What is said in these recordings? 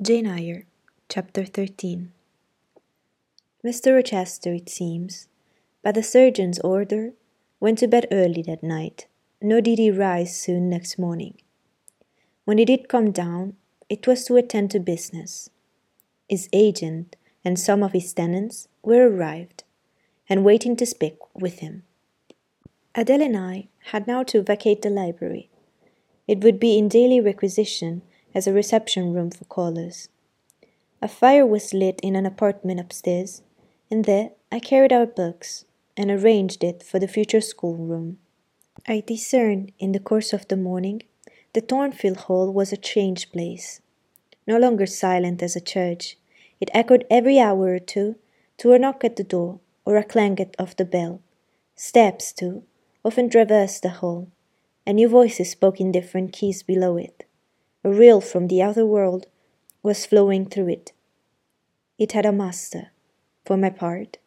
Jane Eyre, Chapter 13 Mr. Rochester, it seems, by the surgeon's order, went to bed early that night, nor did he rise soon next morning. When he did come down, it was to attend to business. His agent and some of his tenants were arrived, and waiting to speak with him. Adele and I had now to vacate the library. It would be in daily requisition as a reception room for callers. A fire was lit in an apartment upstairs, and there I carried our books and arranged it for the future schoolroom. I discerned in the course of the morning that Thornfield Hall was a changed place. No longer silent as a church, it echoed every hour or two to a knock at the door or a clank of the bell. Steps, too, often traversed the hall, and new voices spoke in different keys below it. A rill from the other world was flowing through it. It had a master. For my part,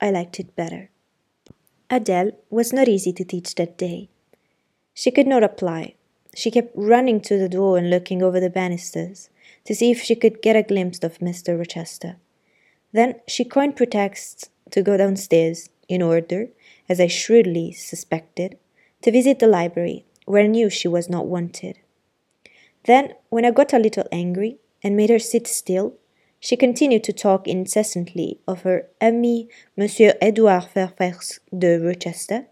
I liked it better. Adele was not easy to teach that day. She could not apply. She kept running to the door and looking over the banisters to see if she could get a glimpse of Mr. Rochester. Then she coined pretexts to go downstairs in order, as I shrewdly suspected, to visit the library, where I knew she was not wanted. Then, when I got a little angry and made her sit still, she continued to talk incessantly of her ami Monsieur Edouard Fairfax de Rochester,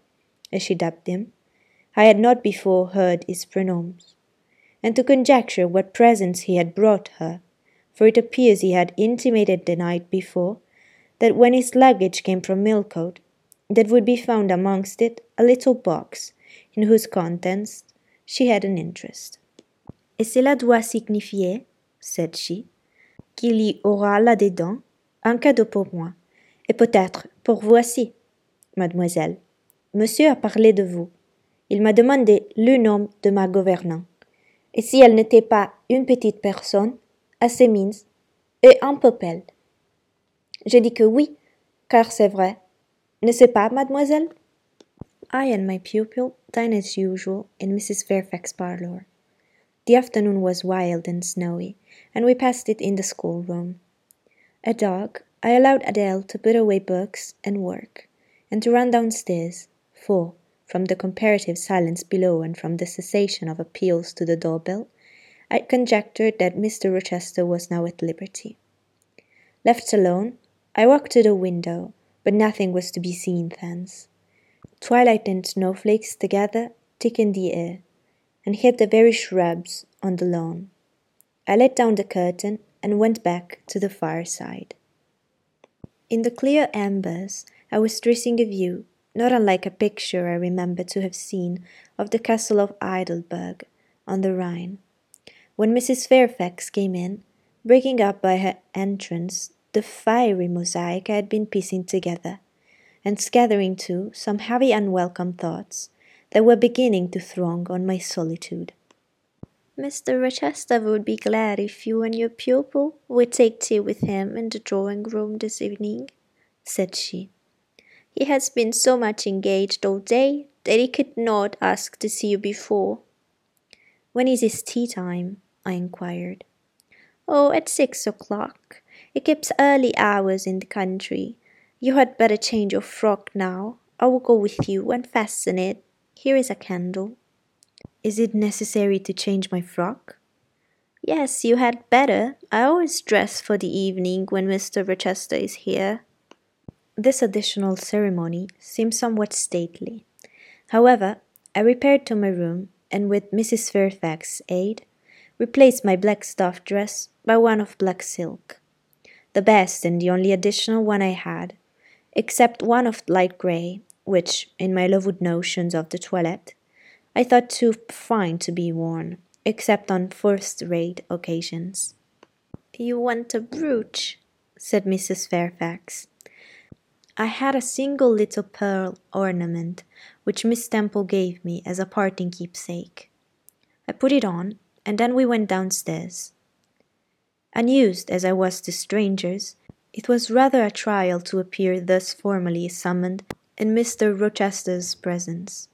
as she dubbed him. I had not before heard his prénoms, and to conjecture what presents he had brought her, for it appears he had intimated the night before that when his luggage came from Millcote, there would be found amongst it a little box in whose contents she had an interest. Et cela doit signifier, said she, qu'il y aura là-dedans un cadeau pour moi, et peut-être pour vous aussi, mademoiselle. Monsieur a parlé de vous. Il m'a demandé le nom de ma gouvernante. Et si elle n'était pas une petite personne, assez mince et un peu belle. Je dis que oui, car c'est vrai. N'est-ce pas, mademoiselle? I and my pupil dined as usual in Mrs. Fairfax's parlour. The afternoon was wild and snowy, and we passed it in the schoolroom. At dark, I allowed Adele to put away books and work, and to run downstairs, for, from the comparative silence below and from the cessation of appeals to the doorbell, I conjectured that Mr. Rochester was now at liberty. Left alone, I walked to the window, but nothing was to be seen thence. Twilight and snowflakes together thickened the air, and hid the very shrubs on the lawn. I let down the curtain and went back to the fireside. In the clear embers, I was tracing a view, not unlike a picture I remember to have seen of the castle of Heidelberg on the Rhine, when Mrs. Fairfax came in, breaking up by her entrance the fiery mosaic I had been piecing together, and scattering too some heavy unwelcome thoughts that were beginning to throng on my solitude. Mr. Rochester would be glad if you and your pupil would take tea with him in the drawing room this evening, said she. He has been so much engaged all day that he could not ask to see you before. When is his tea time? I inquired. Oh, at six o'clock. It keeps early hours in the country. You had better change your frock now. I will go with you and fasten it here is a candle. Is it necessary to change my frock? Yes, you had better. I always dress for the evening when Mr. Rochester is here. This additional ceremony seemed somewhat stately. However, I repaired to my room, and with Mrs. Fairfax's aid, replaced my black stuff dress by one of black silk, the best and the only additional one I had, except one of light grey, which, in my Lowood notions of the toilette, I thought too fine to be worn, except on first rate occasions. You want a brooch, said Mrs. Fairfax. I had a single little pearl ornament which Miss Temple gave me as a parting keepsake. I put it on, and then we went downstairs. Unused as I was to strangers, it was rather a trial to appear thus formally summoned in Mr. Rochester's presence.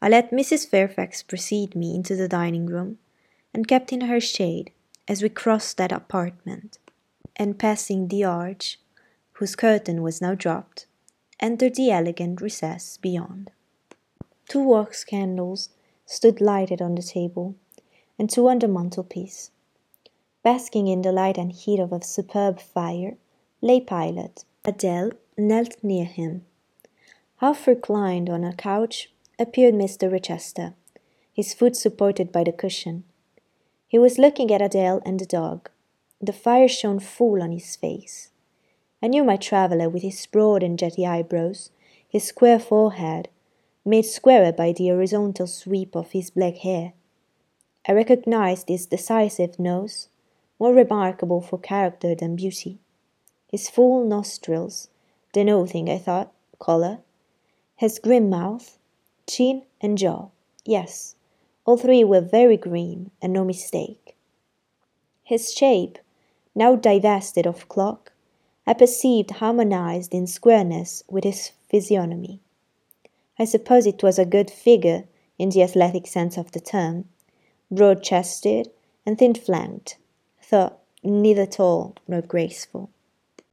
I let Mrs. Fairfax precede me into the dining room, and kept in her shade, as we crossed that apartment, and passing the arch, whose curtain was now dropped, entered the elegant recess beyond. Two wax candles stood lighted on the table, and two on the mantelpiece. Basking in the light and heat of a superb fire lay Pilot. Adele knelt near him. Half reclined on a couch appeared Mr. Rochester, his foot supported by the cushion. He was looking at Adele and the dog. The fire shone full on his face. I knew my traveller with his broad and jetty eyebrows, his square forehead, made squarer by the horizontal sweep of his black hair. I recognized his decisive nose, more remarkable for character than beauty, his full nostrils, denoting, I thought, color, his grim mouth, chin, and jaw. Yes, all three were very grim, and no mistake. His shape, now divested of cloak, I perceived harmonized in squareness with his physiognomy. I suppose it was a good figure in the athletic sense of the term, broad chested and thin flanked, though neither tall nor graceful.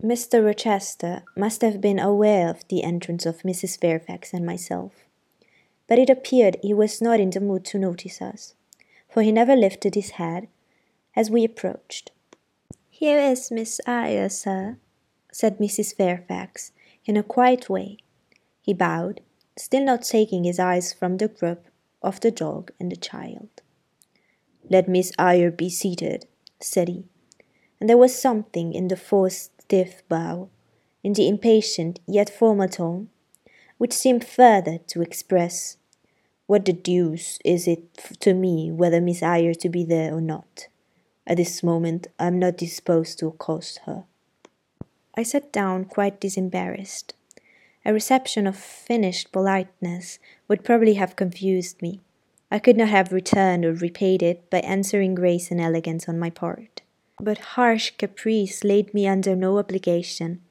Mr. Rochester must have been aware of the entrance of Mrs. Fairfax and myself, but it appeared he was not in the mood to notice us, for he never lifted his head as we approached. Here is Miss Eyre, sir, said Mrs. Fairfax, in a quiet way. He bowed, still not taking his eyes from the group of the dog and the child. Let Miss Eyre be seated, said he, and there was something in the forced stiff bow, in the impatient yet formal tone, which seemed further to express what the deuce is it to me whether Miss Eyre to be there or not? At this moment I am not disposed to accost her. I sat down quite disembarrassed. A reception of finished politeness would probably have confused me. I could not have returned or repaid it by answering grace and elegance on my part. But harsh caprice laid me under no obligation.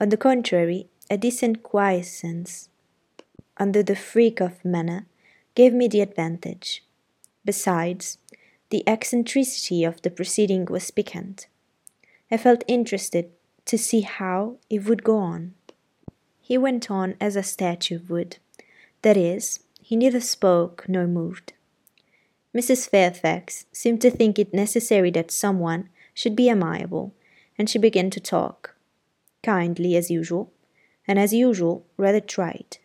On the contrary, a decent quiescence, under the freak of manner, gave me the advantage. Besides, the eccentricity of the proceeding was piquant. I felt interested to see how it would go on. He went on as a statue would. That is, he neither spoke nor moved. Mrs. Fairfax seemed to think it necessary that someone should be amiable, and she began to talk, kindly as usual, and as usual rather trite.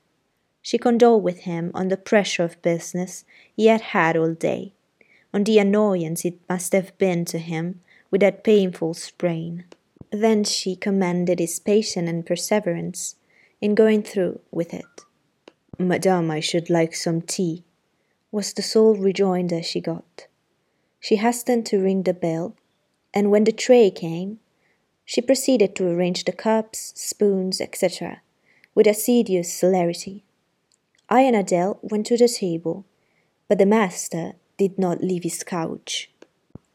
She condoled with him on the pressure of business he had had all day, on the annoyance it must have been to him with that painful sprain. Then she commended his patience and perseverance in going through with it. Madame, I should like some tea, was the sole rejoinder she got. She hastened to ring the bell, and when the tray came, she proceeded to arrange the cups, spoons, etc., with assiduous celerity. I and Adele went to the table, but the master did not leave his couch.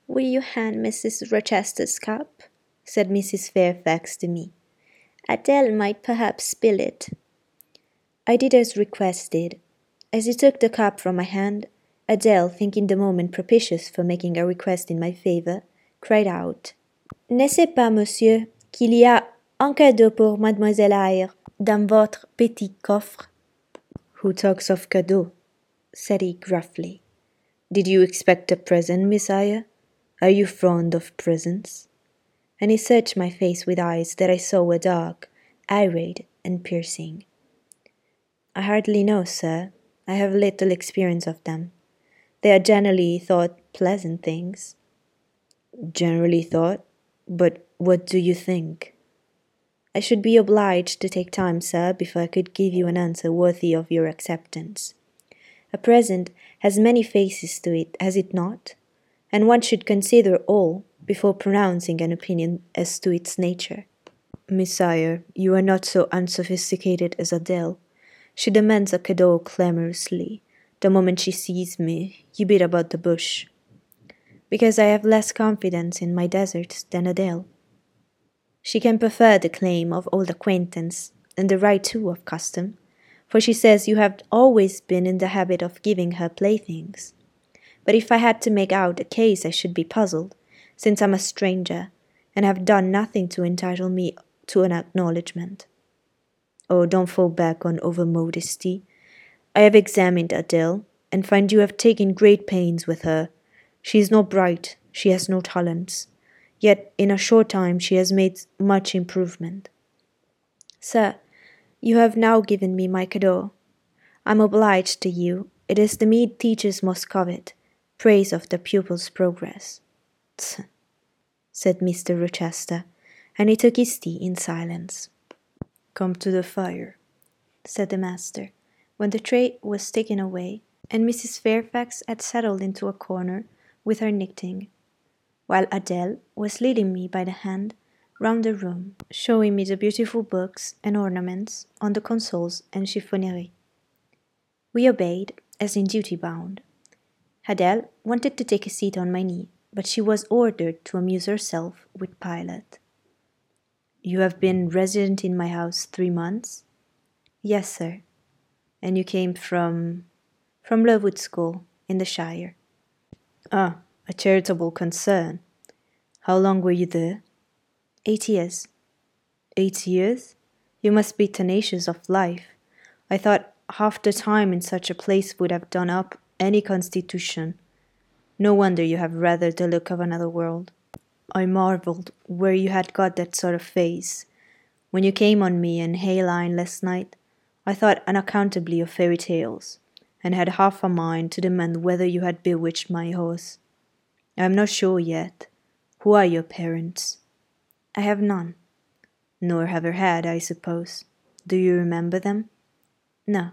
Will you hand Mrs. Rochester's cup? said Mrs. Fairfax to me. Adele might perhaps spill it. I did as requested. As he took the cup from my hand, Adele, thinking the moment propitious for making a request in my favor, cried out N'est-ce pas, monsieur, qu'il y a un cadeau pour Mademoiselle Eyre dans votre petit coffre? Who talks of cadeau? said he gruffly. Did you expect a present, Miss Eyre? Are you fond of presents? and he searched my face with eyes that I saw were dark, irate, and piercing. I hardly know, sir. I have little experience of them. They are generally thought pleasant things. Generally thought? But what do you think? I should be obliged to take time, sir, before I could give you an answer worthy of your acceptance. A present has many faces to it, has it not? And one should consider all before pronouncing an opinion as to its nature. Miss Eyre, you are not so unsophisticated as Adele. She demands a cadeau clamorously. The moment she sees me, you beat about the bush. Because I have less confidence in my deserts than Adele. She can prefer the claim of old acquaintance, and the right too of custom, for she says you have always been in the habit of giving her playthings. But if I had to make out a case, I should be puzzled since I'm a stranger and have done nothing to entitle me to an acknowledgment. Oh, don't fall back on over modesty. I have examined Adele, and find you have taken great pains with her. She is not bright, she has no talents, yet in a short time she has made much improvement. Sir, you have now given me my cadeau. I am obliged to you. It is the meed teachers must covet, praise of the pupil's progress. Tch, said Mr. Rochester, and he took his tea in silence. Come to the fire, said the master, when the tray was taken away, and Mrs. Fairfax had settled into a corner with her knitting, while Adele was leading me by the hand round the room, showing me the beautiful books and ornaments on the consoles and chiffonnerie. We obeyed, as in duty bound. Adele wanted to take a seat on my knee, but she was ordered to amuse herself with Pilot. You have been resident in my house three months? Yes, sir. And you came from. from Lowood School, in the Shire. Ah, a charitable concern. How long were you there? Eight years. Eight years? You must be tenacious of life. I thought half the time in such a place would have done up any constitution. No wonder you have rather the look of another world. I marvelled where you had got that sort of face. When you came on me in Hay Lane last night, I thought unaccountably of fairy tales, and had half a mind to demand whether you had bewitched my horse. I am not sure yet. Who are your parents? I have none. Nor have ever had, I suppose. Do you remember them? No.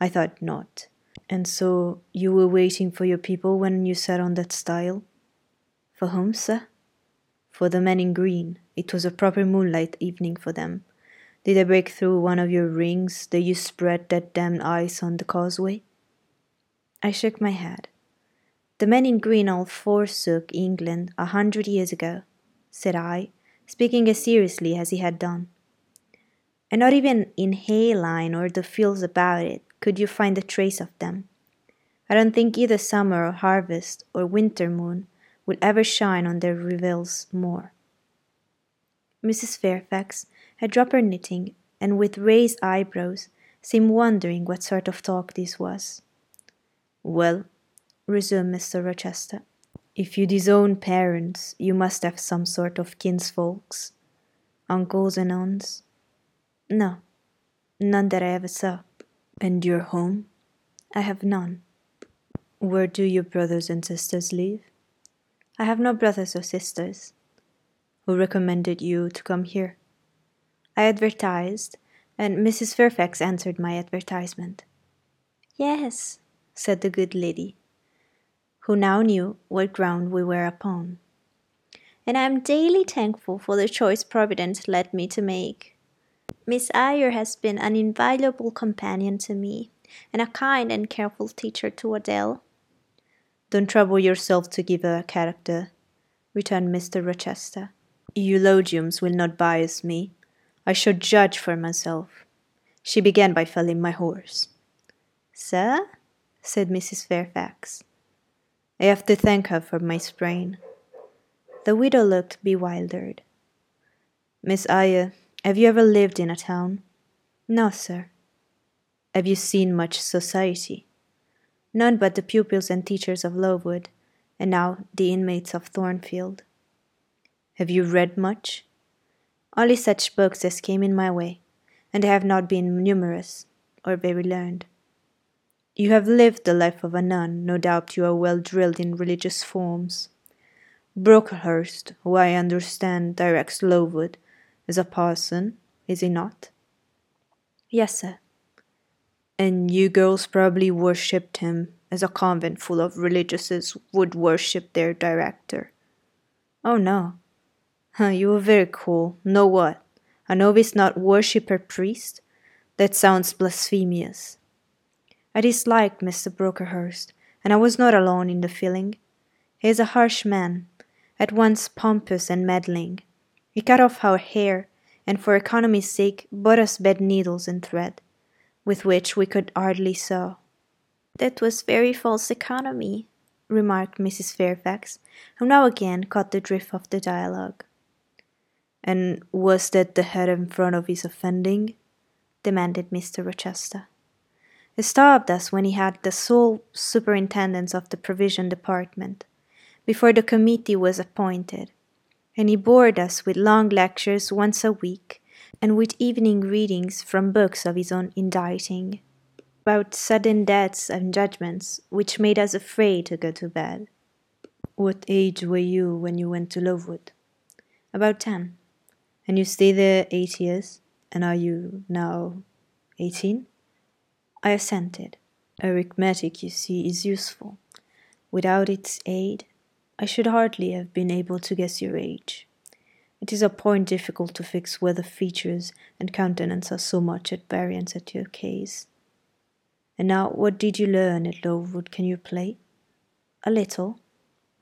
I thought not. And so you were waiting for your people when you sat on that stile? For whom, sir? for the men in green. It was a proper moonlight evening for them. Did I break through one of your rings that you spread that damned ice on the causeway? I shook my head. The men in green all forsook England a hundred years ago, said I, speaking as seriously as he had done. And not even in Hay Lane or the fields about it could you find a trace of them. I don't think either summer or harvest or winter moon will ever shine on their revels more. Mrs. Fairfax had dropped her knitting, and with raised eyebrows seemed wondering what sort of talk this was. Well, resumed Mr. Rochester, if you disown parents, you must have some sort of kinsfolks, uncles and aunts. No, none that I ever saw. And your home? I have none. Where do your brothers and sisters live? I have no brothers or sisters. Who recommended you to come here? I advertised, and Mrs. Fairfax answered my advertisement. Yes, said the good lady, who now knew what ground we were upon. And I am daily thankful for the choice Providence led me to make. Miss Eyre has been an invaluable companion to me, and a kind and careful teacher to Adele. Don't trouble yourself to give her a character, returned Mr. Rochester. Eulogiums will not bias me. I should judge for myself. She began by felling my horse. Sir? said Mrs. Fairfax. I have to thank her for my sprain. The widow looked bewildered. Miss Eyre, have you ever lived in a town? No, sir. Have you seen much society? none but the pupils and teachers of Lowood, and now the inmates of Thornfield. Have you read much? Only such books as came in my way, and they have not been numerous or very learned. You have lived the life of a nun, no doubt you are well drilled in religious forms. Brocklehurst, who I understand directs Lowood, is a parson, is he not? Yes, sir. And you girls probably worshipped him as a convent full of religieuses would worship their director. Oh no. Huh, you were very cool. Know what? A novice not worship her priest? That sounds blasphemous. I disliked Mr. Brocklehurst, and I was not alone in the feeling. He is a harsh man, at once pompous and meddling. He cut off our hair, and for economy's sake bought us bed needles and thread with which we could hardly sew. That was very false economy, remarked Mrs. Fairfax, who now again caught the drift of the dialogue. And was that the head in front of his offending? demanded Mr. Rochester. He stopped us when he had the sole superintendence of the provision department, before the committee was appointed, and he bored us with long lectures once a week and with evening readings from books of his own inditing about sudden deaths and judgments which made us afraid to go to bed. What age were you when you went to Lowood? About ten. And you stay there eight years? And are you now eighteen? I assented. Arithmetic, you see, is useful. Without its aid, I should hardly have been able to guess your age. It is a point difficult to fix whether features and countenance are so much at variance at your case. And now, what did you learn at Lowood? Can you play? A little.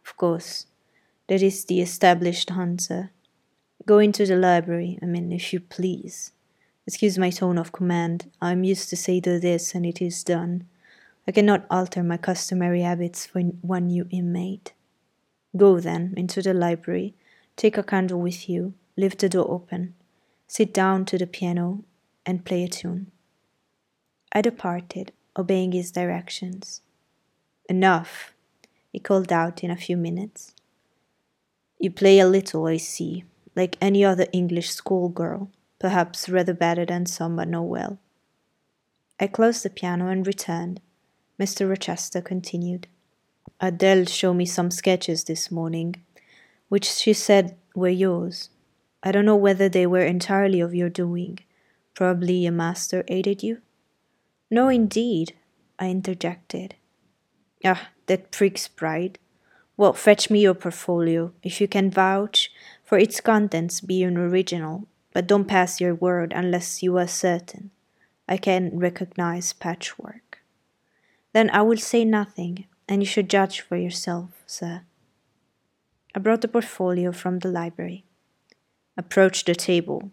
Of course. That is the established answer. Go into the library, I mean, if you please. Excuse my tone of command. I am used to say do this, and it is done. I cannot alter my customary habits for one new inmate. Go, then, into the library Take a candle with you, leave the door open, sit down to the piano, and play a tune. I departed, obeying his directions. Enough, he called out in a few minutes. You play a little, I see, like any other English schoolgirl, perhaps rather better than some, but no well. I closed the piano and returned. Mr. Rochester continued. Adele showed me some sketches this morning which she said were yours. I don't know whether they were entirely of your doing. Probably a master aided you? No, indeed, I interjected. Ah, that pricks pride. Well, fetch me your portfolio, if you can vouch for its contents being original, but don't pass your word unless you are certain. I can recognize patchwork. Then I will say nothing, and you should judge for yourself, sir. I brought the portfolio from the library. Approach the table,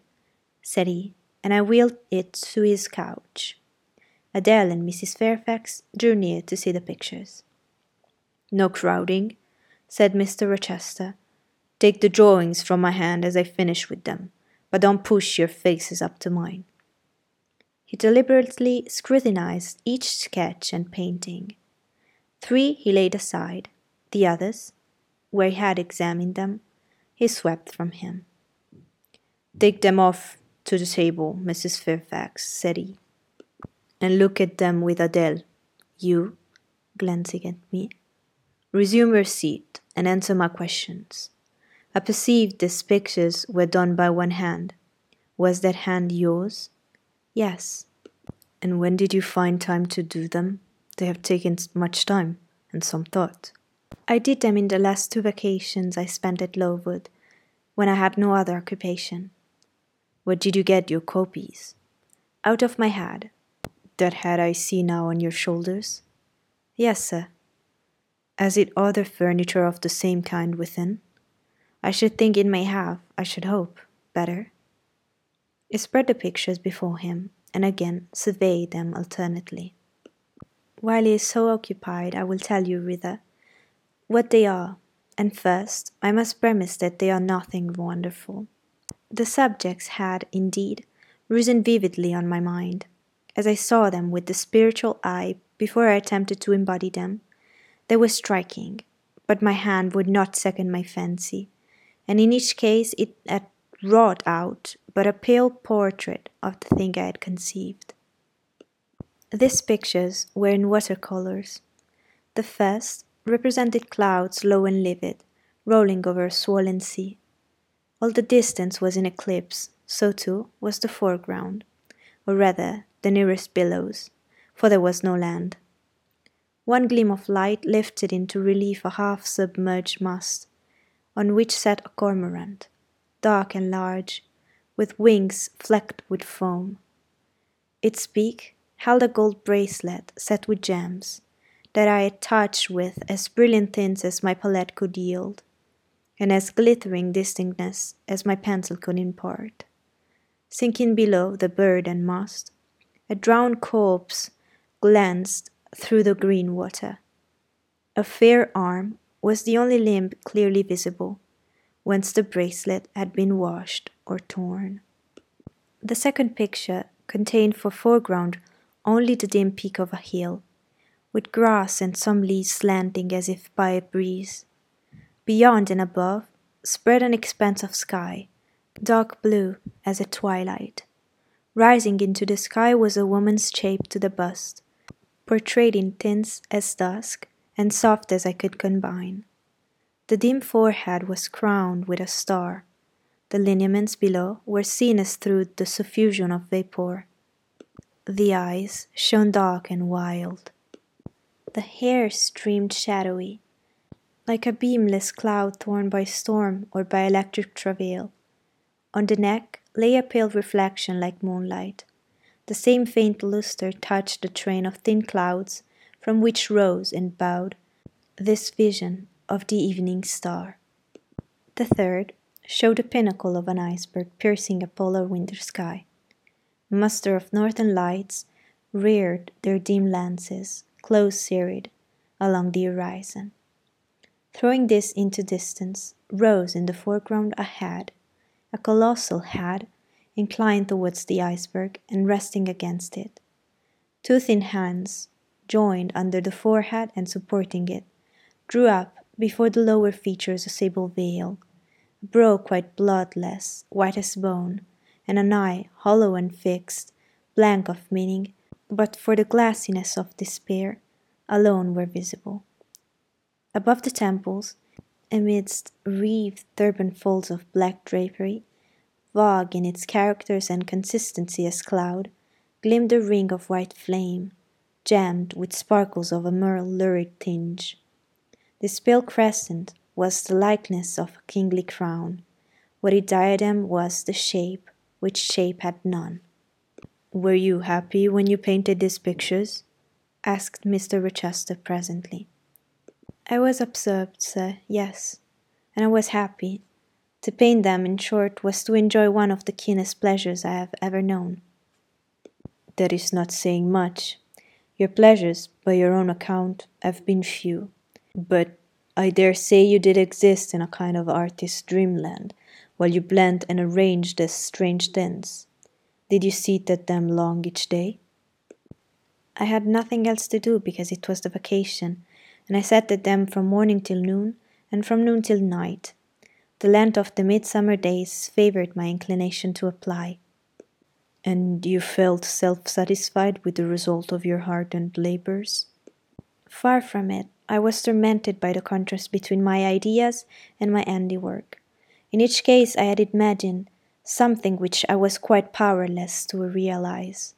said he, and I wheeled it to his couch. Adele and Mrs. Fairfax drew near to see the pictures. No crowding, said Mr. Rochester. Take the drawings from my hand as I finish with them, but don't push your faces up to mine. He deliberately scrutinized each sketch and painting. Three he laid aside, the others, where he had examined them, he swept from him. Take them off to the table, Mrs. Fairfax, said he, and look at them with Adele. You, glancing at me, resume your seat and answer my questions. I perceived these pictures were done by one hand. Was that hand yours? Yes. And when did you find time to do them? They have taken much time and some thought. I did them in the last two vacations I spent at Lowood, when I had no other occupation. Where did you get your copies? Out of my head. That head I see now on your shoulders? Yes, sir. Has it other furniture of the same kind within? I should think it may have, I should hope, better. He spread the pictures before him and again surveyed them alternately. While he is so occupied, I will tell you, reader, what they are, and first I must premise that they are nothing wonderful. The subjects had, indeed, risen vividly on my mind, as I saw them with the spiritual eye before I attempted to embody them. They were striking, but my hand would not second my fancy, and in each case it had wrought out but a pale portrait of the thing I had conceived. These pictures were in watercolors. The first represented clouds low and livid, rolling over a swollen sea. All the distance was in eclipse, so too was the foreground, or rather the nearest billows, for there was no land. One gleam of light lifted into relief a half submerged mast, on which sat a cormorant, dark and large, with wings flecked with foam. Its beak held a gold bracelet set with gems, that I had touched with as brilliant tints as my palette could yield, and as glittering distinctness as my pencil could impart. Sinking below the bird and mast, a drowned corpse glanced through the green water. A fair arm was the only limb clearly visible, whence the bracelet had been washed or torn. The second picture contained for foreground only the dim peak of a hill, with grass and some leaves slanting as if by a breeze. Beyond and above spread an expanse of sky, dark blue as a twilight. Rising into the sky was a woman's shape to the bust, portrayed in tints as dusk and soft as I could combine. The dim forehead was crowned with a star. The lineaments below were seen as through the suffusion of vapor. The eyes shone dark and wild. The hair streamed shadowy, like a beamless cloud torn by storm or by electric travail. On the neck lay a pale reflection like moonlight. The same faint lustre touched the train of thin clouds from which rose and bowed this vision of the evening star. The third showed the pinnacle of an iceberg piercing a polar winter sky. Muster of northern lights reared their dim lances, close serried, along the horizon. Throwing this into distance, rose in the foreground a head, a colossal head, inclined towards the iceberg and resting against it. Two thin hands, joined under the forehead and supporting it, drew up before the lower features a sable veil, a brow quite bloodless, white as bone, and an eye hollow and fixed, blank of meaning, but for the glassiness of despair, alone were visible. Above the temples, amidst wreathed turban folds of black drapery, vague in its characters and consistency as cloud, gleamed a ring of white flame, gemmed with sparkles of a merle lurid tinge. This pale crescent was the likeness of a kingly crown. What it diadem was the shape, which shape had none. Were you happy when you painted these pictures? asked Mr. Rochester presently. I was absorbed, sir, yes, and I was happy. To paint them, in short, was to enjoy one of the keenest pleasures I have ever known. That is not saying much. Your pleasures, by your own account, have been few. But I dare say you did exist in a kind of artist's dreamland, while you blend and arranged these strange things. Did you sit at them long each day? I had nothing else to do because it was the vacation, and I sat at them from morning till noon, and from noon till night. The length of the midsummer days favored my inclination to apply. And you felt self satisfied with the result of your ardent labors? Far from it. I was tormented by the contrast between my ideas and my handiwork. In each case, I had imagined something which I was quite powerless to realize.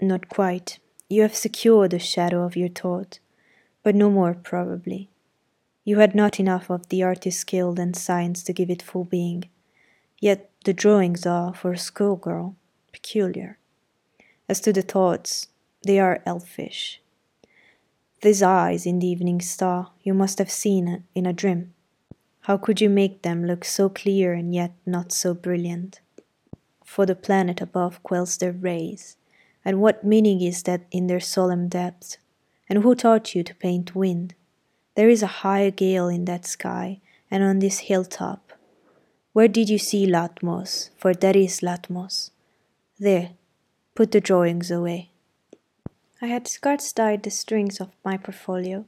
Not quite. You have secured the shadow of your thought, but no more probably. You had not enough of the artist's skill and science to give it full being. Yet the drawings are, for a schoolgirl, peculiar. As to the thoughts, they are elfish. These eyes in the evening star you must have seen in a dream. How could you make them look so clear and yet not so brilliant? For the planet above quells their rays, and what meaning is that in their solemn depths? And who taught you to paint wind? There is a high gale in that sky and on this hilltop. Where did you see Latmos? For that is Latmos. There, put the drawings away. I had scarce tied the strings of my portfolio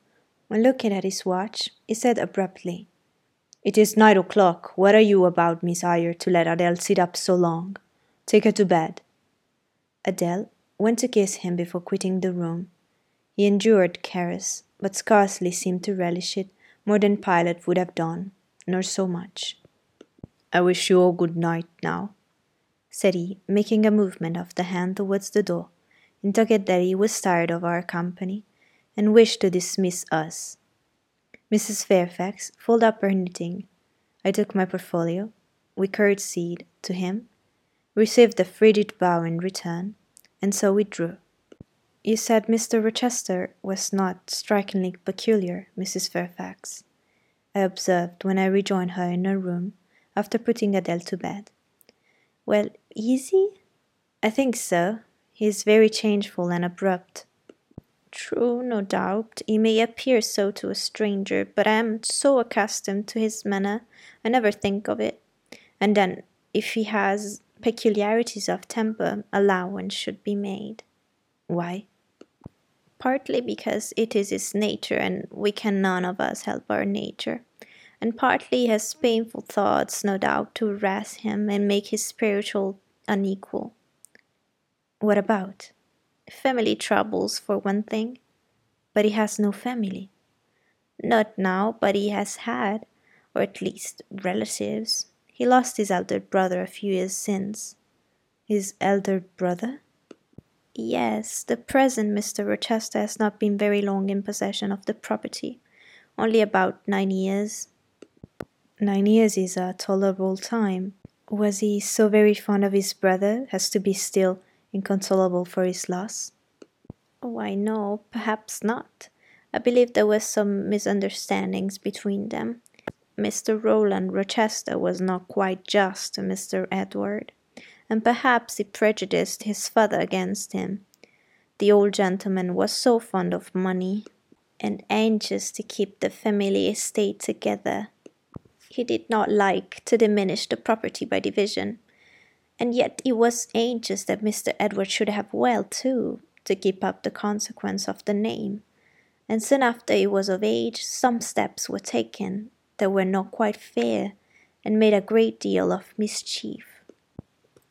when, looking at his watch, he said abruptly, It is nine o'clock. What are you about, Miss Eyre, to let Adele sit up so long? Take her to bed. Adele went to kiss him before quitting the room. He endured caress, but scarcely seemed to relish it more than Pilot would have done, nor so much. I wish you all good night now, said he, making a movement of the hand towards the door intimated that he was tired of our company and wished to dismiss us. Mrs. Fairfax folded up her knitting. I took my portfolio. We curtsied to him, received a frigid bow in return, and so withdrew. You said Mr. Rochester was not strikingly peculiar, Mrs. Fairfax, I observed when I rejoined her in her room after putting Adele to bed. Well, he? I think so, he is very changeful and abrupt. True, no doubt, he may appear so to a stranger, but I am so accustomed to his manner, I never think of it. And then, if he has peculiarities of temper, allowance should be made. Why? Partly because it is his nature, and we can none of us help our nature. And partly has painful thoughts, no doubt, to harass him and make his spiritual unequal. What about? Family troubles, for one thing. But he has no family. Not now, but he has had, or at least relatives. He lost his elder brother a few years since. His elder brother? Yes, the present Mr. Rochester has not been very long in possession of the property, only about nine years. Nine years is a tolerable time. Was he so very fond of his brother as to be still inconsolable for his loss? Oh, Why, no, perhaps not. I believe there were some misunderstandings between them. Mr. Rowland Rochester was not quite just to Mr. Edward, and perhaps he prejudiced his father against him. The old gentleman was so fond of money, and anxious to keep the family estate together. He did not like to diminish the property by division, and yet he was anxious that Mr. Edward should have well too, to keep up the consequence of the name. And soon after he was of age, some steps were taken that were not quite fair, and made a great deal of mischief.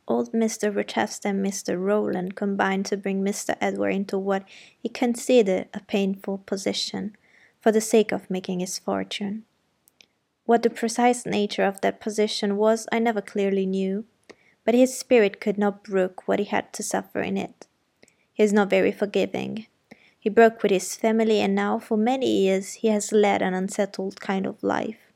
Old Mr. Rochester and Mr. Rowland combined to bring Mr. Edward into what he considered a painful position, for the sake of making his fortune. What the precise nature of that position was, I never clearly knew, but his spirit could not brook what he had to suffer in it. He is not very forgiving, he broke with his family, and now for many years he has led an unsettled kind of life.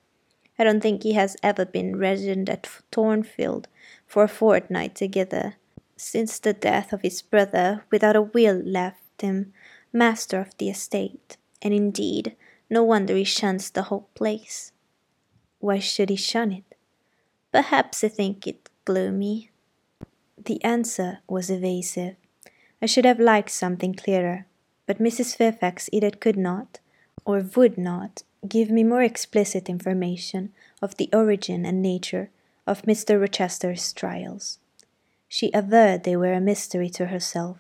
I don't think he has ever been resident at Thornfield for a fortnight together, since the death of his brother, without a will left him master of the estate, and indeed, no wonder he shuns the whole place. Why should he shun it? Perhaps he think it gloomy. The answer was evasive. I should have liked something clearer but Mrs. Fairfax either could not, or would not, give me more explicit information of the origin and nature of Mr. Rochester's trials. She averred they were a mystery to herself,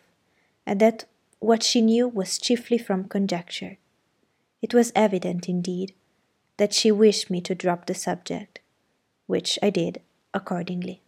and that what she knew was chiefly from conjecture. It was evident, indeed, that she wished me to drop the subject, which I did accordingly.